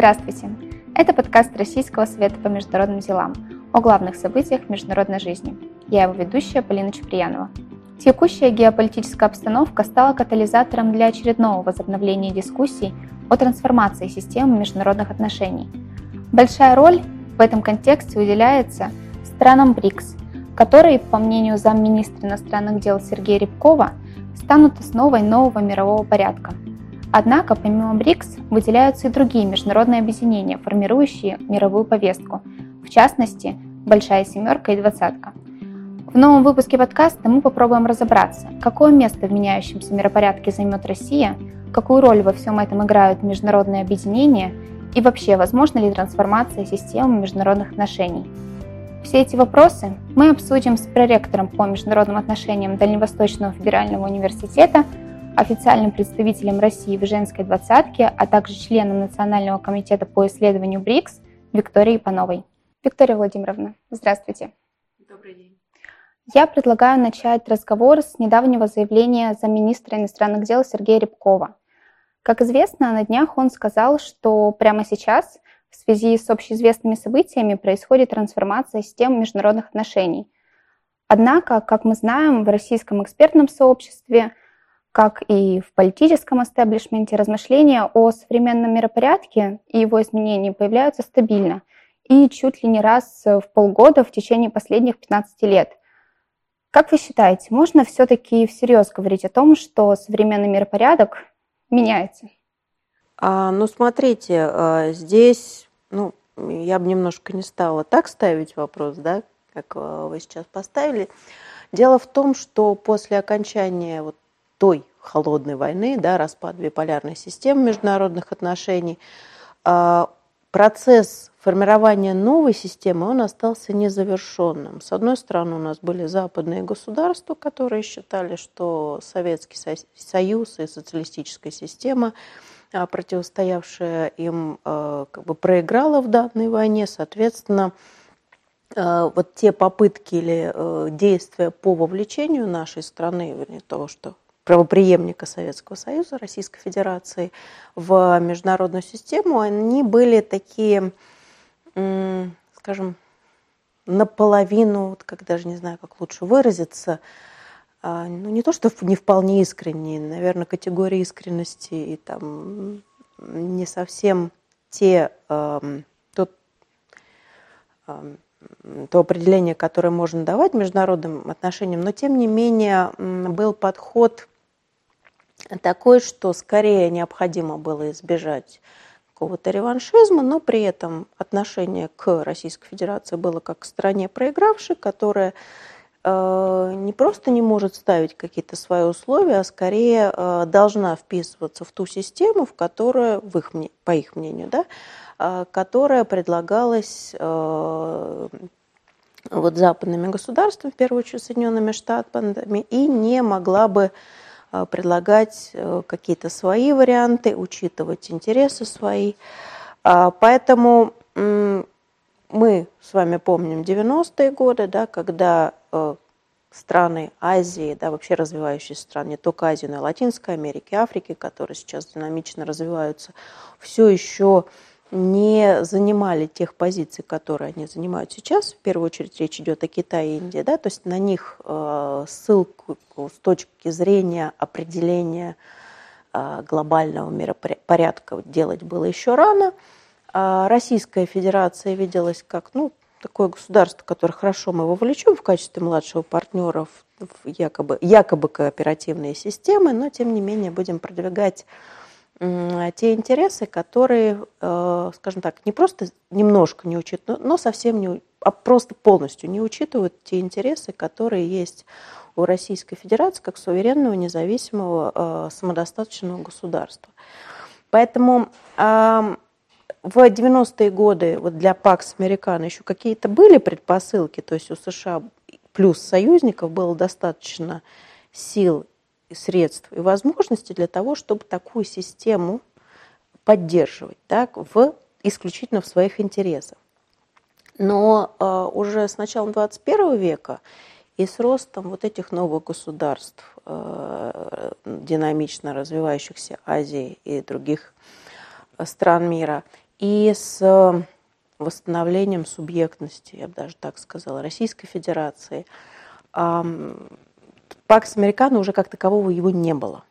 Здравствуйте! Это подкаст Российского совета по международным делам о главных событиях международной жизни. Я его ведущая Полина Чуприянова. Текущая геополитическая обстановка стала катализатором для очередного возобновления дискуссий о трансформации системы международных отношений. Большая роль в этом контексте уделяется странам БРИКС, которые, по мнению замминистра иностранных дел Сергея Рябкова, станут основой нового мирового порядка. Однако, помимо БРИКС, выделяются и другие международные объединения, формирующие мировую повестку, в частности, Большая семерка и двадцатка. В новом выпуске подкаста мы попробуем разобраться, какое место в меняющемся миропорядке займет Россия, какую роль во всем этом играют международные объединения и вообще возможна ли трансформация системы международных отношений. Все эти вопросы мы обсудим с проректором по международным отношениям Дальневосточного федерального университета, официальным представителем России в женской двадцатке, а также членом Национального комитета по исследованию БРИКС Викторией Пановой. Виктория Владимировна, здравствуйте. Добрый день. Я предлагаю начать разговор с недавнего заявления замминистра иностранных дел Сергея Рябкова. Как известно, на днях он сказал, что прямо сейчас в связи с общеизвестными событиями происходит трансформация систем международных отношений. Однако, как мы знаем, в российском экспертном сообществе, как и в политическом истеблишменте, размышления о современном миропорядке и его изменении появляются стабильно и чуть ли не раз в полгода в течение последних 15 лет. Как вы считаете, можно все-таки всерьез говорить о том, что современный миропорядок меняется? А, ну, смотрите, а, здесь, ну, я бы немножко не стала так ставить вопрос, да, как а, вы сейчас поставили. Дело в том, что после окончания вот той холодной войны, да, распад биполярной системы международных отношений, а, процесс формирования новой системы, он остался незавершенным. С одной стороны, у нас были западные государства, которые считали, что Советский Союз и социалистическая система – а, противостоявшая им, а, как бы проиграла в данной войне, соответственно, вот те попытки или э, действия по вовлечению нашей страны, вернее, того, что правоприемника Советского Союза, Российской Федерации в международную систему, они были такие, скажем, наполовину, вот как даже не знаю, как лучше выразиться, а, ну, не то, что не вполне искренние, наверное, категории искренности и там не совсем те, э, тот, э, то определение, которое можно давать международным отношениям, но тем не менее был подход такой, что скорее необходимо было избежать какого-то реваншизма, но при этом отношение к Российской Федерации было как к стране проигравшей, которая Э, не просто не может ставить какие-то свои условия, а скорее э, должна вписываться в ту систему, в которую, в их, по их мнению, да, э, которая предлагалась вот западными государствами, в первую очередь Соединенными Штатами, и не могла бы предлагать какие-то свои варианты, учитывать интересы свои. Поэтому мы с вами помним 90-е годы, да, когда э, страны Азии, да, вообще развивающиеся страны, не только Азии, но и Латинской Америки, Африки, которые сейчас динамично развиваются, все еще не занимали тех позиций, которые они занимают сейчас. В первую очередь речь идет о Китае и Индии, да, то есть на них э, ссылку с точки зрения определения э, глобального миропорядка делать было еще рано – а Российская Федерация виделась как ну, такое государство, которое хорошо мы вовлечем в качестве младшего партнера в якобы, якобы кооперативные системы, но тем не менее будем продвигать те интересы, которые, э, скажем так, не просто немножко не учитывают, но совсем не, а просто полностью не учитывают те интересы, которые есть у Российской Федерации как суверенного, независимого, э, самодостаточного государства. Поэтому в 90-е годы вот для Пакс Американо еще какие-то были предпосылки, то есть у США плюс союзников было достаточно сил, средств и возможностей для того, чтобы такую систему поддерживать так, в, исключительно в своих интересах. Но э, уже с начала 21 века и с ростом вот этих новых государств, э, динамично развивающихся Азии и других стран мира, и с восстановлением субъектности, я бы даже так сказала, Российской Федерации. Пакс Американо уже как такового его не было.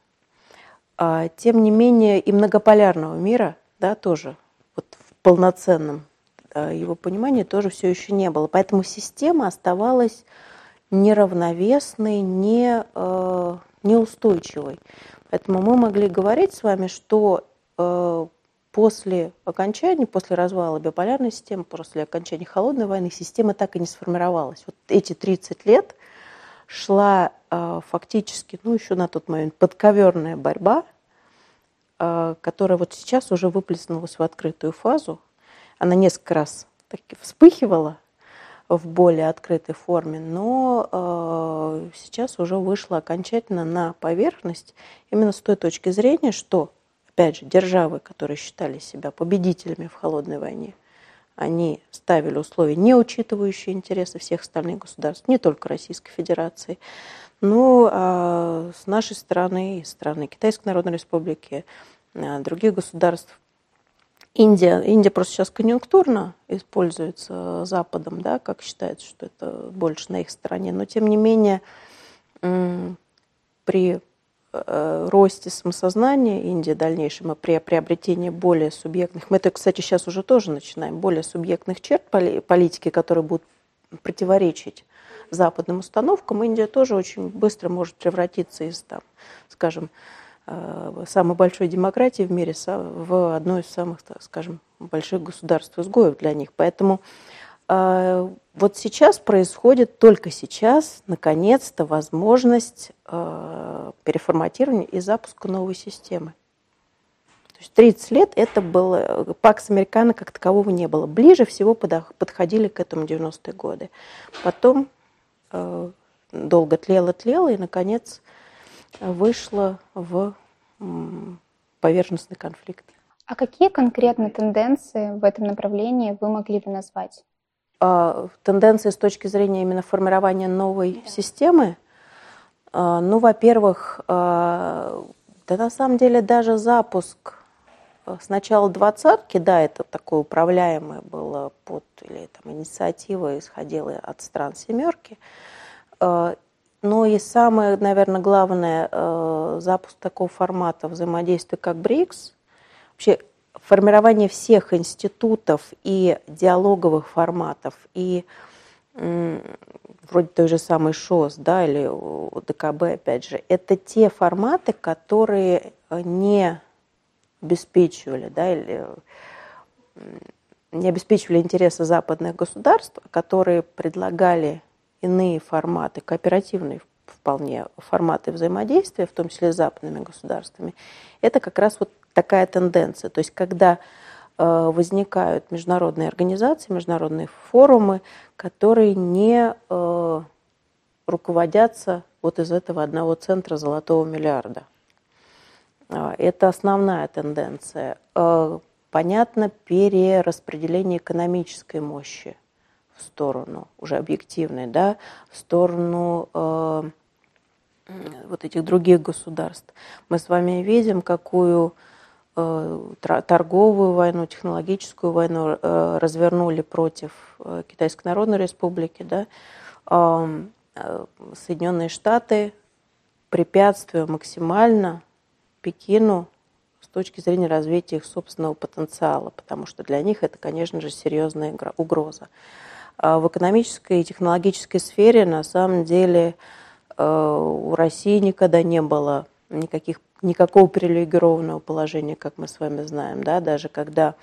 А, тем не менее, и многополярного мира, да, тоже вот в полноценном а, его понимании тоже все еще не было. Поэтому система оставалась неравновесной, не, э, неустойчивой. Поэтому мы могли говорить с вами, что после окончания, после развала биполярной системы, после окончания холодной войны, система так и не сформировалась. Вот эти 30 лет шла фактически, ну еще на тот момент, подковерная борьба, э, которая вот сейчас уже выплеснулась в открытую фазу. Она несколько раз таки вспыхивала в более открытой форме, но э, сейчас уже вышла окончательно на поверхность именно с той точки зрения, что опять же, державы, которые считали себя победителями в холодной войне, они ставили условия, не учитывающие интересы всех остальных государств, не только Российской Федерации. Ну, а с нашей стороны, и страны Китайской Народной Республики, а, других государств, Индия, Индия просто сейчас конъюнктурно используется Западом, да, как считается, что это больше на их стороне, но тем не менее при росте самосознания Индии дальнейшем и при приобретении более субъектных, мы это, кстати, сейчас уже тоже начинаем, более субъектных черт политики, которые будут противоречить западным установкам, Индия тоже очень быстро может превратиться из, там, скажем, э, самой большой демократии в мире в одно из самых, так скажем, больших государств-изгоев для них. Поэтому э, вот сейчас происходит, только сейчас, наконец-то, возможность э, переформатирования и запуска новой системы. То есть 30 лет это было, Пакс Американо как такового не было. Ближе всего подходили к этому 90-е годы. Потом э, долго тлело-тлело и, наконец, вышло в поверхностный конфликт. А какие конкретно тенденции в этом направлении вы могли бы назвать? А, тенденции с точки зрения именно формирования новой да. системы, а, ну, во-первых, а, да на самом деле даже запуск сначала двадцатки, да, это такое управляемое было под, или там инициатива исходила от стран семерки, но и самое, наверное, главное, запуск такого формата взаимодействия, как БРИКС, вообще формирование всех институтов и диалоговых форматов, и вроде той же самой ШОС, да, или ДКБ, опять же, это те форматы, которые не обеспечивали, да, или не обеспечивали интересы западных государств, которые предлагали иные форматы, кооперативные вполне форматы взаимодействия, в том числе с западными государствами, это как раз вот такая тенденция. То есть когда э, возникают международные организации, международные форумы, которые не э, руководятся вот из этого одного центра золотого миллиарда. А, это основная тенденция. Э, понятно, перераспределение экономической мощи в сторону, уже объективной, да, в сторону вот этих других государств. Мы с вами видим, какую Э, торговую войну, технологическую войну э, развернули против э, Китайской Народной Республики, да, Соединенные Штаты препятствуя максимально Пекину с точки зрения развития их собственного потенциала, потому что для них это, конечно же, серьезная угроза. А в экономической и технологической сфере на самом деле у России никогда не было никаких никакого привилегированного положения, как мы с вами знаем, да, даже когда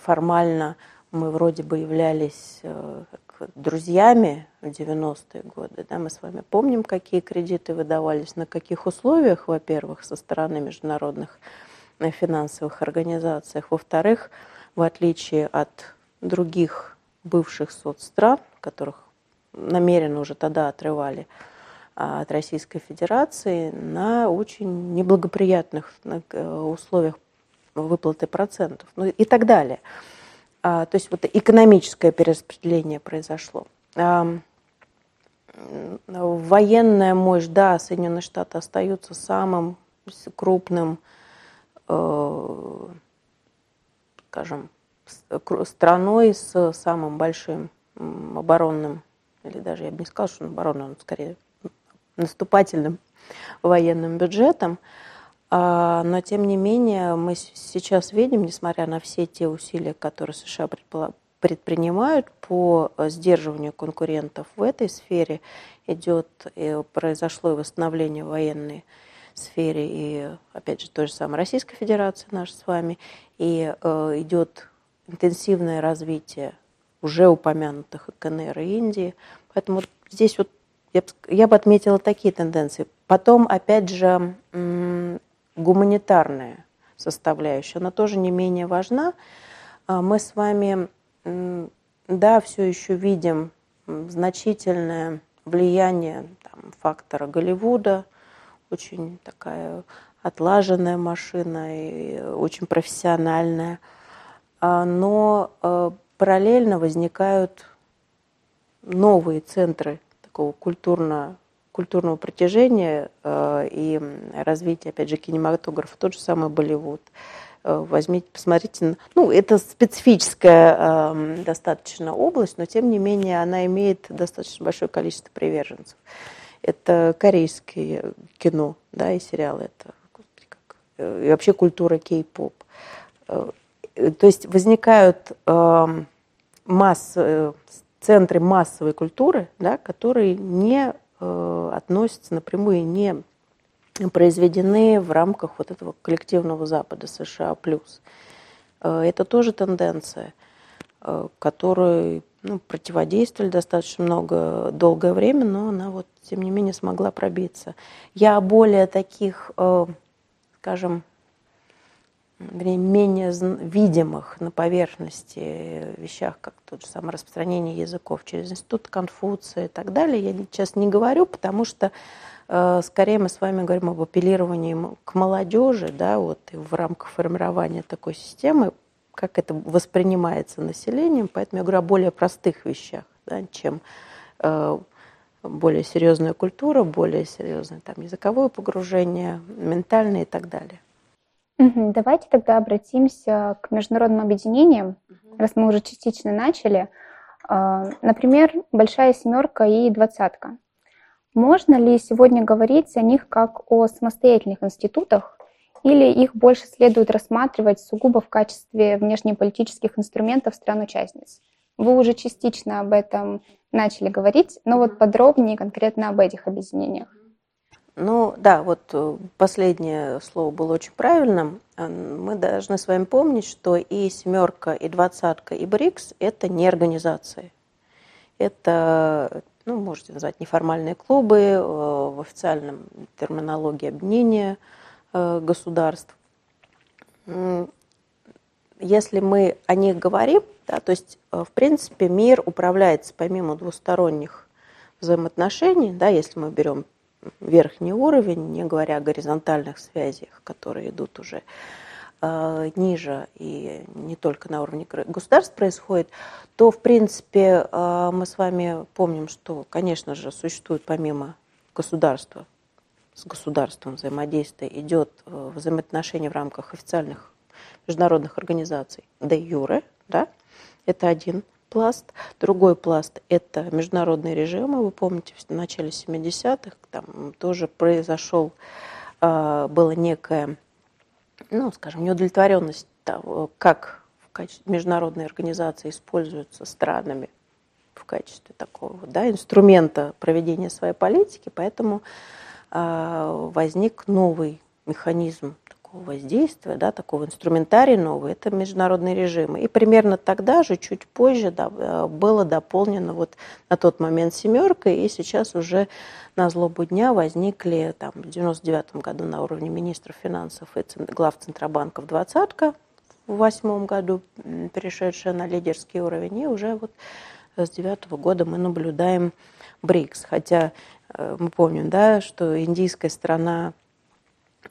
формально мы вроде бы являлись э, друзьями в 90-е годы, да, мы с вами помним, какие кредиты выдавались, на каких условиях, во-первых, со стороны международных э, финансовых организаций, во-вторых, в отличие от других бывших соцстран, которых намеренно уже тогда отрывали от Российской Федерации на очень неблагоприятных э, условиях выплаты процентов ну и так далее. А, то есть вот экономическое перераспределение произошло. Военная мощь, да, Соединенные Штаты остаются самым крупным, э, скажем, страной с самым большим оборонным, или даже я бы не сказала, что он оборонный, он скорее наступательным военным бюджетом. А, но, тем не менее, мы сейчас видим, несмотря на все те усилия, которые США предпринимают по сдерживанию конкурентов в этой сфере, идет, произошло и восстановление военной сфере, и, опять же, той же самой Российской Федерации наша с вами, и э, идет интенсивное развитие уже упомянутых КНР, и Индии. Поэтому здесь вот я, я бы отметила такие тенденции. Потом, опять же, гуманитарная составляющая, она тоже не менее важна. А мы с вами, да, все еще видим значительное влияние там, фактора Голливуда, очень такая отлаженная машина и очень профессиональная. А, но э, параллельно возникают новые центры такого культурно, культурного притяжения э, и развития, опять же, кинематографа, тот же самый Болливуд. Э, возьмите, посмотрите. Ну, это специфическая э, достаточно область, но тем не менее она имеет достаточно большое количество приверженцев. Это корейское кино, да, и сериалы. Это как, и вообще культура кей-поп. То есть возникают масс, центры массовой культуры, да, которые не э, относятся напрямую не произведены в рамках вот этого коллективного Запада США+. Э, это тоже тенденция, э, которой ну, противодействовали достаточно много, долгое время, но она вот, тем не менее, смогла пробиться. Я более таких, э, менее видимых на поверхности вещах, как тот же самое распространение языков через институт Конфуция и так далее, я сейчас не говорю, потому что э, скорее мы с вами говорим об апеллировании к молодежи, да, вот и в рамках формирования такой системы, как это воспринимается населением, поэтому я говорю о более простых вещах, да, чем э, более серьезная культура, более серьезное там языковое погружение, ментальное и так далее. Давайте тогда обратимся к международным объединениям, раз мы уже частично начали. А, например, Большая семерка и двадцатка. Можно ли сегодня говорить о них как о самостоятельных институтах, или их больше следует рассматривать сугубо в качестве внешнеполитических инструментов стран-участниц? Вы уже частично об этом начали говорить, но вот подробнее конкретно об этих объединениях. Ну да, вот э, последнее слово было очень правильным. Э, мы должны с вами помнить, что и семерка, и двадцатка, и БРИКС – это не организации. Это, ну, можете назвать неформальные клубы э, в официальном терминологии объединения государств. Если мы о них говорим, да, то есть, в принципе, мир управляется помимо двусторонних взаимоотношений, да, если мы берем верхний уровень, не говоря о горизонтальных связях, которые идут уже э, ниже и не только на уровне государств происходит, то, в принципе, э, мы с вами помним, что, конечно же, существует помимо государства, с государством взаимодействие, идет э, взаимоотношения в рамках официальных международных организаций де юре, да, это один пласт. Другой пласт – это международные режимы. Вы помните, в начале 70-х там тоже произошел, а, была некая, ну, скажем, неудовлетворенность того, как международной организации используются странами в качестве такого да, инструмента проведения своей политики, поэтому а, возник новый механизм такого воздействия, да, такого инструментария нового, это международные режимы. И примерно тогда же, чуть позже, да, э, было дополнено вот на тот момент семерка, и сейчас уже на злобу дня возникли там, в 99 году на уровне министров финансов и глав Центробанков двадцатка, в восьмом году перешедшая на лидерский уровень, и уже вот с девятого года мы наблюдаем БРИКС. Хотя э, мы помним, да, что индийская страна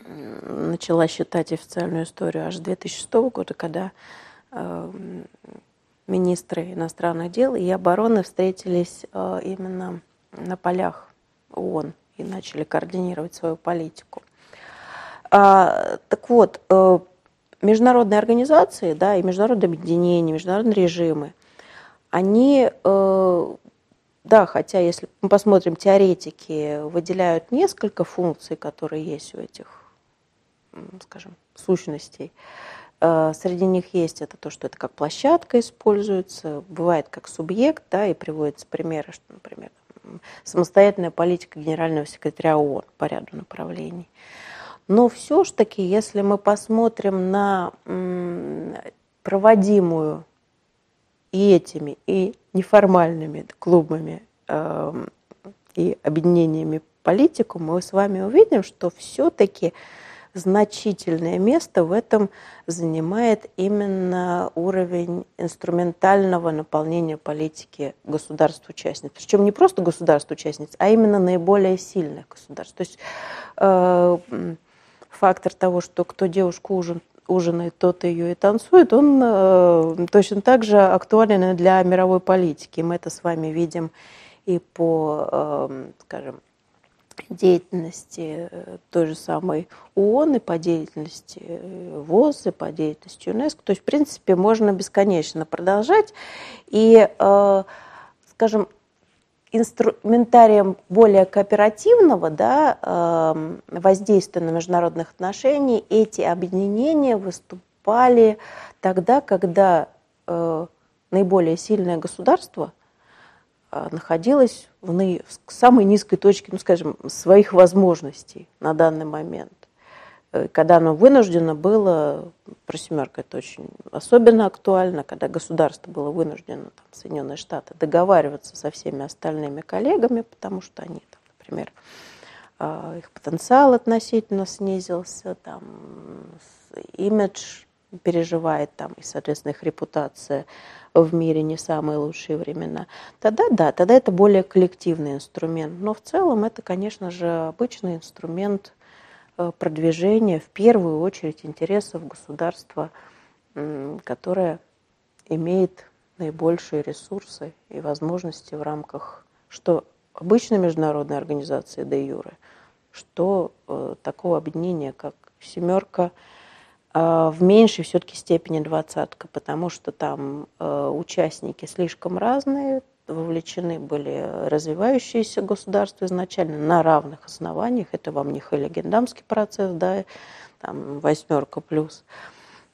начала считать официальную историю аж с 2006 года, когда э, министры иностранных дел и обороны встретились э, именно на полях ООН и начали координировать свою политику. А, так вот, э, международные организации, да, и международные объединения, международные режимы, они, э, да, хотя если мы посмотрим, теоретики выделяют несколько функций, которые есть у этих, скажем, сущностей. Э, среди них есть это то, что это как площадка используется, бывает как субъект, да, и приводятся примеры, что, например, самостоятельная политика генерального секретаря ООН по ряду направлений. Но все-таки, если мы посмотрим на проводимую и этими, и неформальными клубами э, и объединениями политику, мы с вами увидим, что все-таки значительное место в этом занимает именно уровень инструментального наполнения политики государств-участниц. Причем не просто государств-участниц, а именно наиболее сильных государств. То есть э, фактор того, что кто девушку ужин, ужинает, тот ее и танцует, он э, точно так же актуален для мировой политики. Мы это с вами видим и по, э, скажем, деятельности э, той же самой ООН, и по деятельности э, ВОЗ, и по деятельности ЮНЕСКО. То есть, в принципе, можно бесконечно продолжать. И, э, скажем, инструментарием более кооперативного да, воздействия на международных отношений эти объединения выступали тогда, когда наиболее сильное государство – находилась в, на... в самой низкой точке, ну, скажем, своих возможностей на данный момент. Э, когда оно вынуждено было, про семерку это очень особенно актуально, когда государство было вынуждено, там, Соединенные Штаты, договариваться со всеми остальными коллегами, потому что они, там, например, а, их потенциал относительно снизился, там, имидж переживает там, и, соответственно, их репутация в мире не самые лучшие времена, тогда да, тогда это более коллективный инструмент. Но в целом это, конечно же, обычный инструмент э, продвижения в первую очередь интересов государства, которое имеет наибольшие ресурсы и возможности в рамках что обычной международной организации де юре, что э, такого объединения, как «семерка», в меньшей все-таки степени двадцатка, потому что там э, участники слишком разные, вовлечены были развивающиеся государства изначально на равных основаниях. Это вам не Хелегендамский процесс, да, там восьмерка плюс.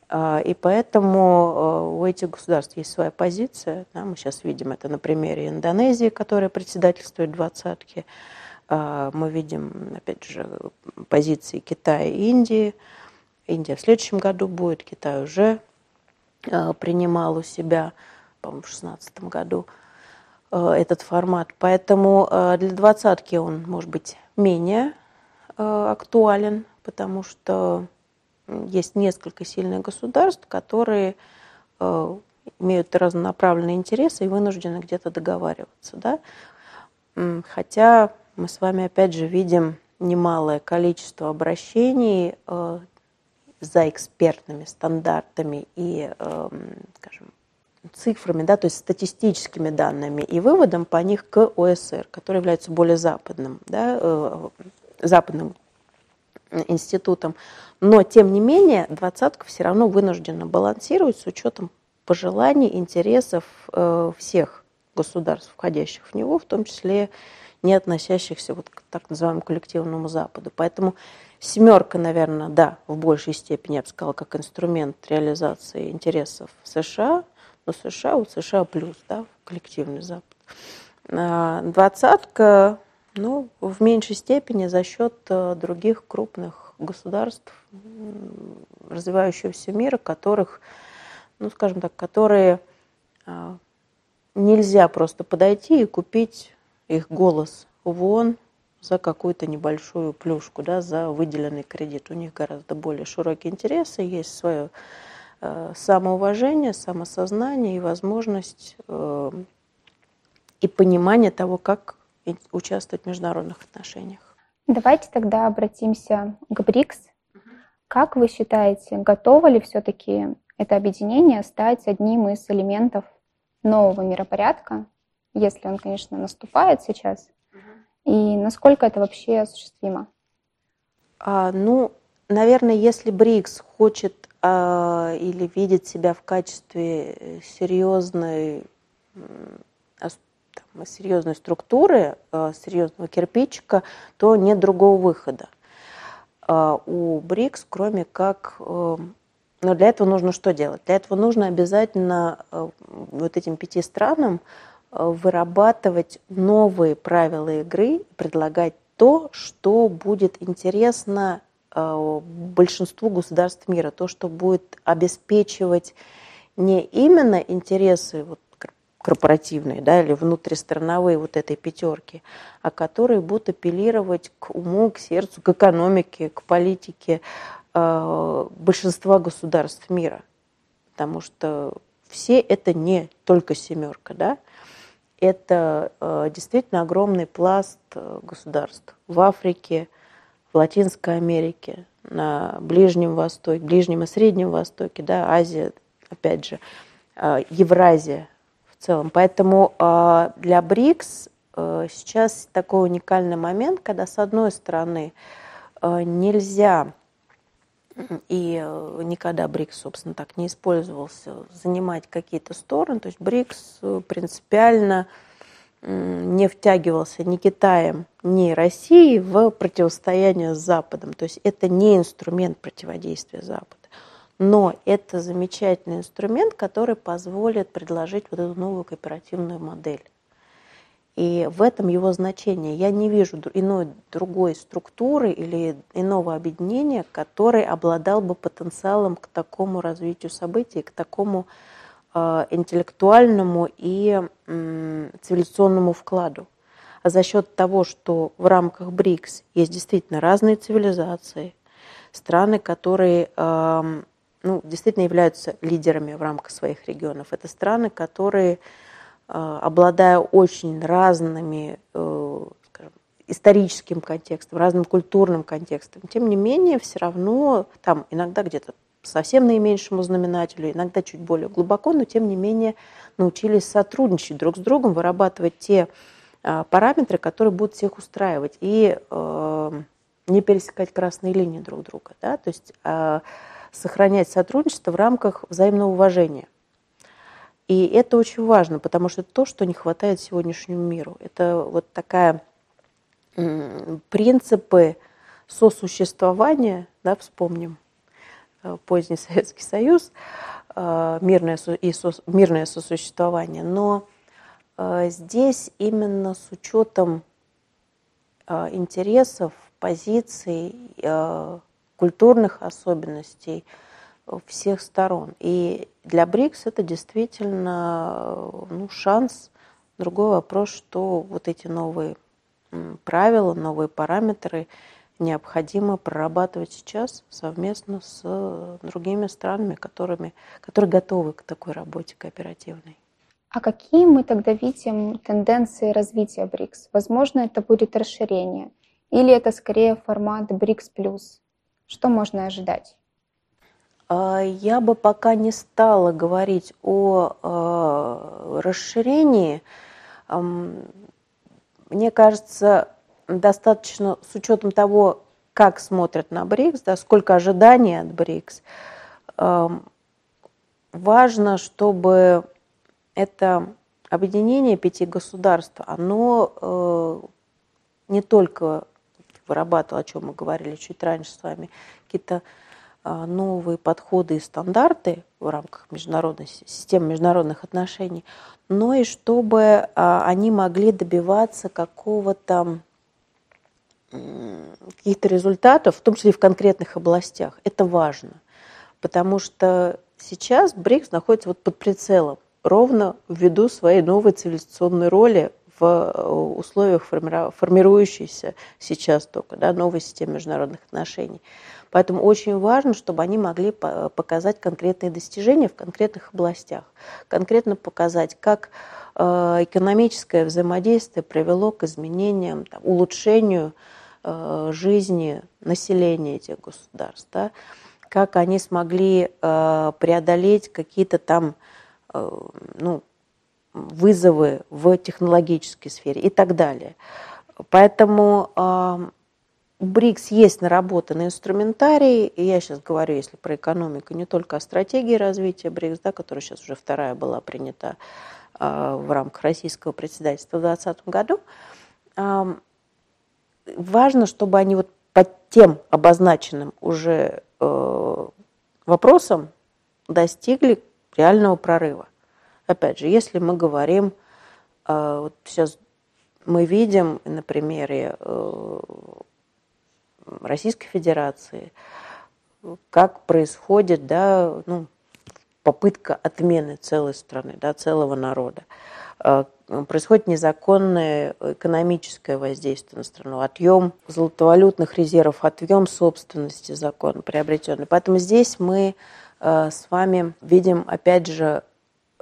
А, и поэтому э, у этих государств есть своя позиция. Да, мы сейчас видим это на примере Индонезии, которая председательствует двадцатки. А, мы видим, опять же, позиции Китая и Индии – Индия в следующем году будет, Китай уже э, принимал у себя, по-моему, в 2016 году э, этот формат. Поэтому э, для двадцатки он может быть менее актуален, потому что есть несколько сильных государств, которые имеют разнонаправленные интересы и вынуждены где-то договариваться. Да? Хотя мы с вами опять же видим немалое количество обращений за экспертными стандартами и, эм, скажем, цифрами, да, то есть статистическими данными и выводом по них к ОСР, который является более западным, да, э, западным институтом. Но, тем не менее, двадцатка все равно вынуждена балансировать с учетом пожеланий, интересов э, всех государств, входящих в него, в том числе не относящихся вот к так называемому коллективному Западу. Поэтому Семерка, наверное, да, в большей степени, я бы сказала, как инструмент реализации интересов США, но США, у США плюс, да, коллективный Запад. А, двадцатка, ну, в меньшей степени за счет э, других крупных государств развивающегося мира, которых, ну, скажем так, которые а, нельзя просто подойти и купить их голос в ООН за какую-то небольшую плюшку, да, за выделенный кредит. У них гораздо более широкие интересы, есть свое э, самоуважение, самосознание и возможность э, и понимание того, как участвовать в международных отношениях. Давайте тогда обратимся к БРИКС. Как вы считаете, готово ли все-таки это объединение стать одним из элементов нового миропорядка, если он, конечно, наступает сейчас? И насколько это вообще осуществимо? А, ну, наверное, если БРИКС хочет э, или видит себя в качестве серьезной, там, серьезной структуры, э, серьезного кирпичика, то нет другого выхода. Э, у БРИКС, кроме как... Э, но для этого нужно что делать? Для этого нужно обязательно э, вот этим пяти странам э, вырабатывать новые правила игры, предлагать то, что будет интересно э, большинству государств мира, то, что будет обеспечивать не именно интересы вот, корпоративные да, или внутристрановые вот этой пятерки, а которые будут апеллировать к уму, к сердцу, к экономике, к политике э, большинства государств мира. Потому что все это не только семерка, да, это э, действительно огромный пласт э, государств в Африке, в Латинской Америке, на Ближнем Востоке, Ближнем и Среднем Востоке, да, Азия, опять же, э, Евразия в целом. Поэтому для БРИКС сейчас такой уникальный момент, когда, с одной стороны, нельзя и э, никогда БРИКС, собственно, так не использовался, занимать какие-то стороны. То есть БРИКС э, принципиально не втягивался ни Китаем, ни Россией в противостояние с Западом. То есть это не инструмент противодействия Запада. Но это замечательный инструмент, который позволит предложить вот эту новую кооперативную модель. И в этом его значение. Я не вижу иной другой структуры или иного объединения, который обладал бы потенциалом к такому развитию событий, к такому э, интеллектуальному и э, цивилизационному вкладу. А за счет того, что в рамках БРИКС есть действительно разные цивилизации, страны, которые э, ну, действительно являются лидерами в рамках своих регионов, это страны, которые обладая очень разными э, скажем, историческим контекстом, разным культурным контекстом, тем не менее, все равно там иногда где-то совсем наименьшему знаменателю, иногда чуть более глубоко, но тем не менее научились сотрудничать друг с другом, вырабатывать те э, параметры, которые будут всех устраивать, и не пересекать красные линии друг друга, да, то есть сохранять сотрудничество в рамках взаимного уважения – и это очень важно, потому что то, что не хватает сегодняшнему миру. Это вот такая принципы сосуществования, да, вспомним э, поздний Советский Союз, э, мирное, и со, мирное сосуществование, но э, здесь именно с учетом интересов, позиций, культурных особенностей – всех сторон. И для БРИКС это действительно ну, шанс. Другой вопрос, что вот эти новые правила, новые параметры необходимо прорабатывать сейчас совместно с другими странами, которыми, которые готовы к такой работе кооперативной. А какие мы тогда видим тенденции развития БРИКС? Возможно, это будет расширение или это скорее формат БРИКС+. Что можно ожидать? А, я бы пока не стала говорить о а, расширении. Мне кажется, достаточно с учетом того, как смотрят на БРИКС, да, сколько ожиданий от БРИКС, важно, чтобы это объединение пяти государств, оно э, не только вырабатывало, о чем мы говорили чуть раньше с вами, какие-то новые подходы и стандарты в рамках международной системы международных отношений, но и чтобы а, они могли добиваться какого-то каких-то результатов, в том числе и в конкретных областях. Это важно, потому что сейчас БРИКС находится вот под прицелом ровно ввиду своей новой цивилизационной роли в э, условиях формирующейся сейчас только да, новой системы международных отношений. Поэтому очень важно, чтобы они могли показать конкретные достижения в конкретных областях, конкретно показать, как э, экономическое взаимодействие привело к изменениям, там, улучшению э, жизни населения этих государств, да, как они смогли э, преодолеть какие-то там ну, вызовы в технологической сфере и так далее. Поэтому у БРИКС есть наработанный инструментарий, и я сейчас говорю, если про экономику, не только о стратегии развития БРИКС, да, которая сейчас уже вторая была принята э, в рамках российского председательства в 2020 году, э, важно, чтобы они вот под тем обозначенным уже э, вопросом достигли реального прорыва. Опять же, если мы говорим, э, вот сейчас мы видим на примере э, Российской Федерации, как происходит да, ну, попытка отмены целой страны, да, целого народа. Э, происходит незаконное экономическое воздействие на страну, отъем золотовалютных резервов, отъем собственности законно приобретенной. Поэтому здесь мы э, с вами видим, опять же,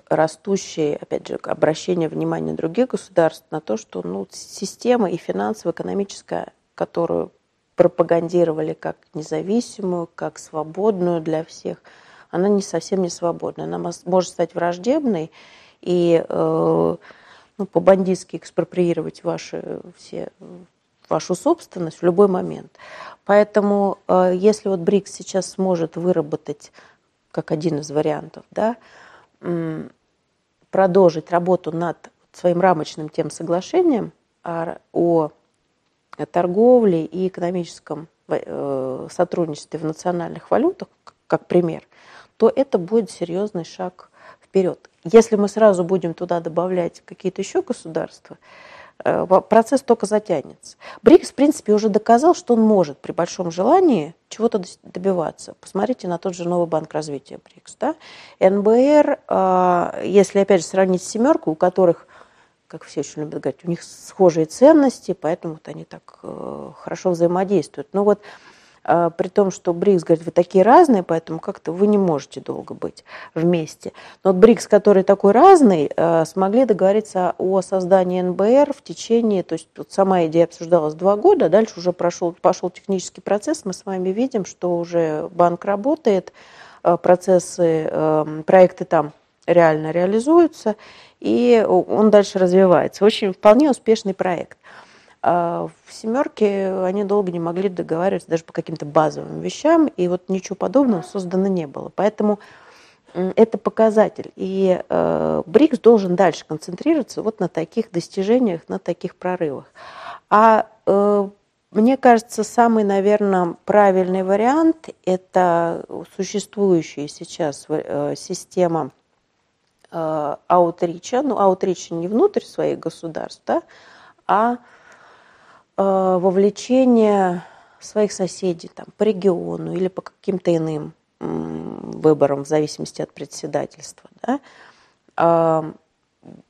растущее, опять же, обращение внимания других государств на то, что ну, система и финансово-экономическая, которую пропагандировали как независимую, как свободную для всех, она не совсем не свободная. Она может стать враждебной и э, ну, по-бандитски экспроприировать ваши все вашу собственность в любой момент. Поэтому, э, если вот БРИКС сейчас сможет выработать, как один из вариантов, да, продолжить работу над своим рамочным тем соглашением о торговле и экономическом э, сотрудничестве в национальных валютах, как пример, то это будет серьезный шаг вперед. Если мы сразу будем туда добавлять какие-то еще государства, э, процесс только затянется. БРИКС, в принципе, уже доказал, что он может при большом желании чего-то добиваться. Посмотрите на тот же новый банк развития БРИКС. Да? НБР, э, если опять же сравнить с семеркой, у которых, как все очень любят говорить, у них схожие ценности, поэтому вот они так э, хорошо взаимодействуют. Но вот а, при том, что БРИКС говорит, вы такие разные, поэтому как-то вы не можете долго быть вместе. Но вот БРИКС, который такой разный, а, смогли договориться о создании НБР в течение, то есть вот сама идея обсуждалась два года, дальше уже прошел, пошел технический процесс, мы с вами видим, что уже банк работает, процессы, проекты там реально реализуются, и он дальше развивается. Очень вполне успешный проект. А в семерке они долго не могли договариваться даже по каким-то базовым вещам, и вот ничего подобного создано не было. Поэтому это показатель. И э, БРИКС должен дальше концентрироваться вот на таких достижениях, на таких прорывах. А э, мне кажется, самый, наверное, правильный вариант – это существующая сейчас э, система аутрича, ну, аутрича не внутрь своих государств, да, а Э, вовлечение своих соседей там, по региону или по каким-то иным выборам в зависимости от председательства. Да? А,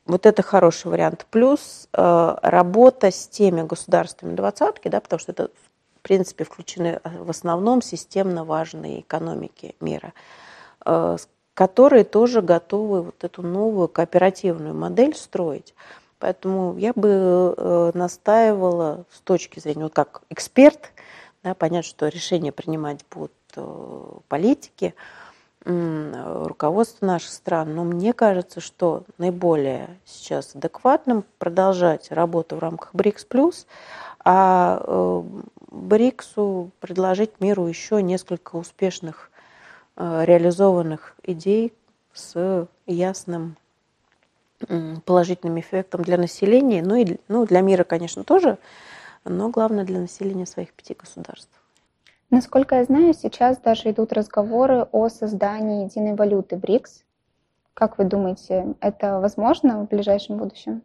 вот это хороший вариант. Плюс э, работа с теми государствами двадцатки, да, потому что это, в принципе, включены э, в основном системно важные экономики мира, которые тоже готовы вот эту новую кооперативную модель строить. Поэтому я бы э, настаивала с точки зрения, вот как эксперт, да, понятно, что решения принимать будут э, политики, руководство наших стран, но мне кажется, что наиболее сейчас адекватным продолжать работу в рамках БРИКС+, а э, БРИКСу предложить миру еще несколько успешных реализованных идей с ясным положительным эффектом для населения, ну и ну, для мира, конечно, тоже, но главное для населения своих пяти государств. Насколько я знаю, сейчас даже идут разговоры о создании единой валюты БРИКС. Как вы думаете, это возможно в ближайшем будущем?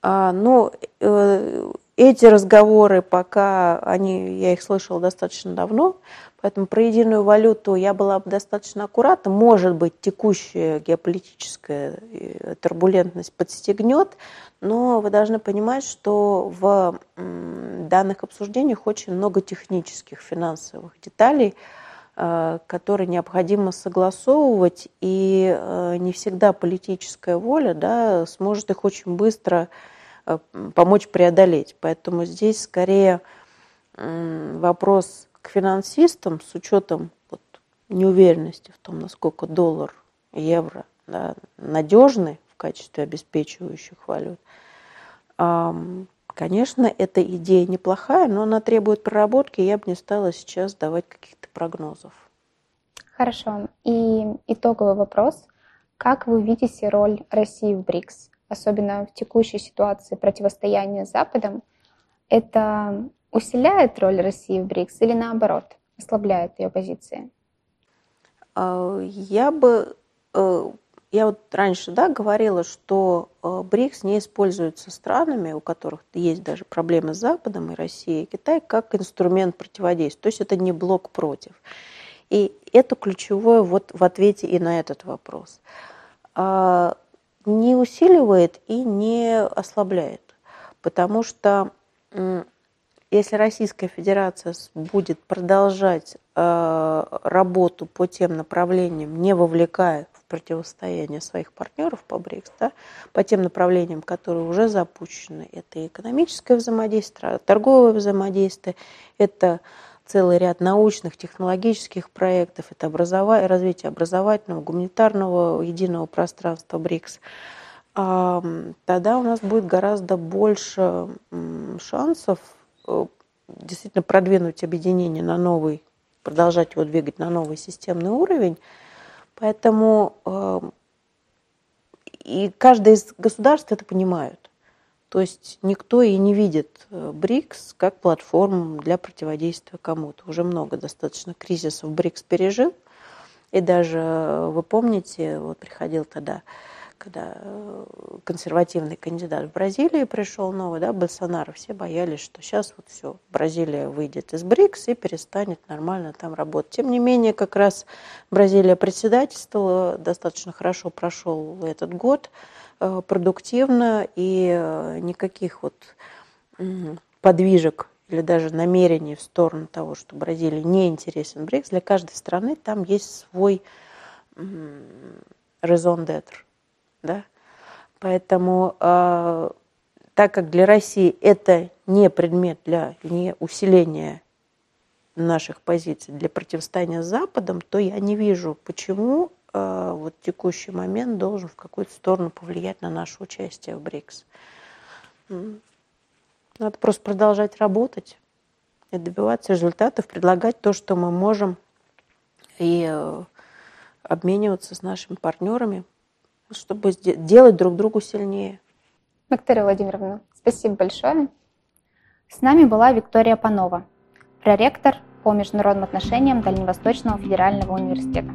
А, ну, э, эти разговоры пока, они, я их слышала достаточно давно, Поэтому про единую валюту я была бы достаточно аккуратна. Может быть, текущая геополитическая э, турбулентность подстегнет, но вы должны понимать, что в данных обсуждениях очень много технических финансовых деталей, э, которые необходимо согласовывать, и э, не всегда политическая воля да, сможет их очень быстро помочь преодолеть. Поэтому здесь скорее вопрос к финансистам с учетом вот, неуверенности в том, насколько доллар, евро да, надежны в качестве обеспечивающих валют, Конечно, эта идея неплохая, но она требует проработки, и я бы не стала сейчас давать каких-то прогнозов. Хорошо. И итоговый вопрос. Как вы видите роль России в БРИКС, особенно в текущей ситуации противостояния с Западом? Это усиляет роль России в БРИКС или наоборот, ослабляет ее позиции? А, я бы э, я вот раньше да, говорила, что э, БРИКС не используется странами, у которых есть даже проблемы с Западом и Россией, и Китай, как инструмент противодействия. То есть это не блок против. И это ключевое вот в ответе и на этот вопрос. А, не усиливает и не ослабляет. Потому что если Российская Федерация будет продолжать э, работу по тем направлениям, не вовлекая противостояние своих партнеров по БРИКС, да, по тем направлениям, которые уже запущены. Это экономическое взаимодействие, торговое взаимодействие, это целый ряд научных, технологических проектов, это образова... развитие образовательного, гуманитарного единого пространства БРИКС. Тогда у нас будет гораздо больше шансов э, действительно продвинуть объединение на новый, продолжать его двигать на новый системный уровень, Поэтому и каждое из государств это понимают. То есть никто и не видит э, БРИКС как платформу для противодействия кому-то. Уже много достаточно кризисов БРИКС пережил. И даже, э, вы помните, вот приходил тогда когда э, консервативный кандидат в Бразилии пришел новый, да, Болсонaro, все боялись, что сейчас вот все, Бразилия выйдет из БРИКС и перестанет нормально там работать. Тем не менее, как раз Бразилия председательствовала, достаточно хорошо прошел этот год, продуктивно, и э, никаких вот подвижек или даже намерений в сторону того, что Бразилия не интересен БРИКС, для каждой страны там есть свой резон d'être. Да? Поэтому, э, так как для России это не предмет для не усиления наших позиций для противостояния с Западом, то я не вижу, почему э, вот текущий момент должен в какую-то сторону повлиять на наше участие в БРИКС. Надо просто продолжать работать и добиваться результатов, предлагать то, что мы можем, и э, обмениваться с нашими партнерами чтобы делать друг другу сильнее. Виктория Владимировна, спасибо большое. С нами была Виктория Панова, проректор по международным отношениям Дальневосточного федерального университета.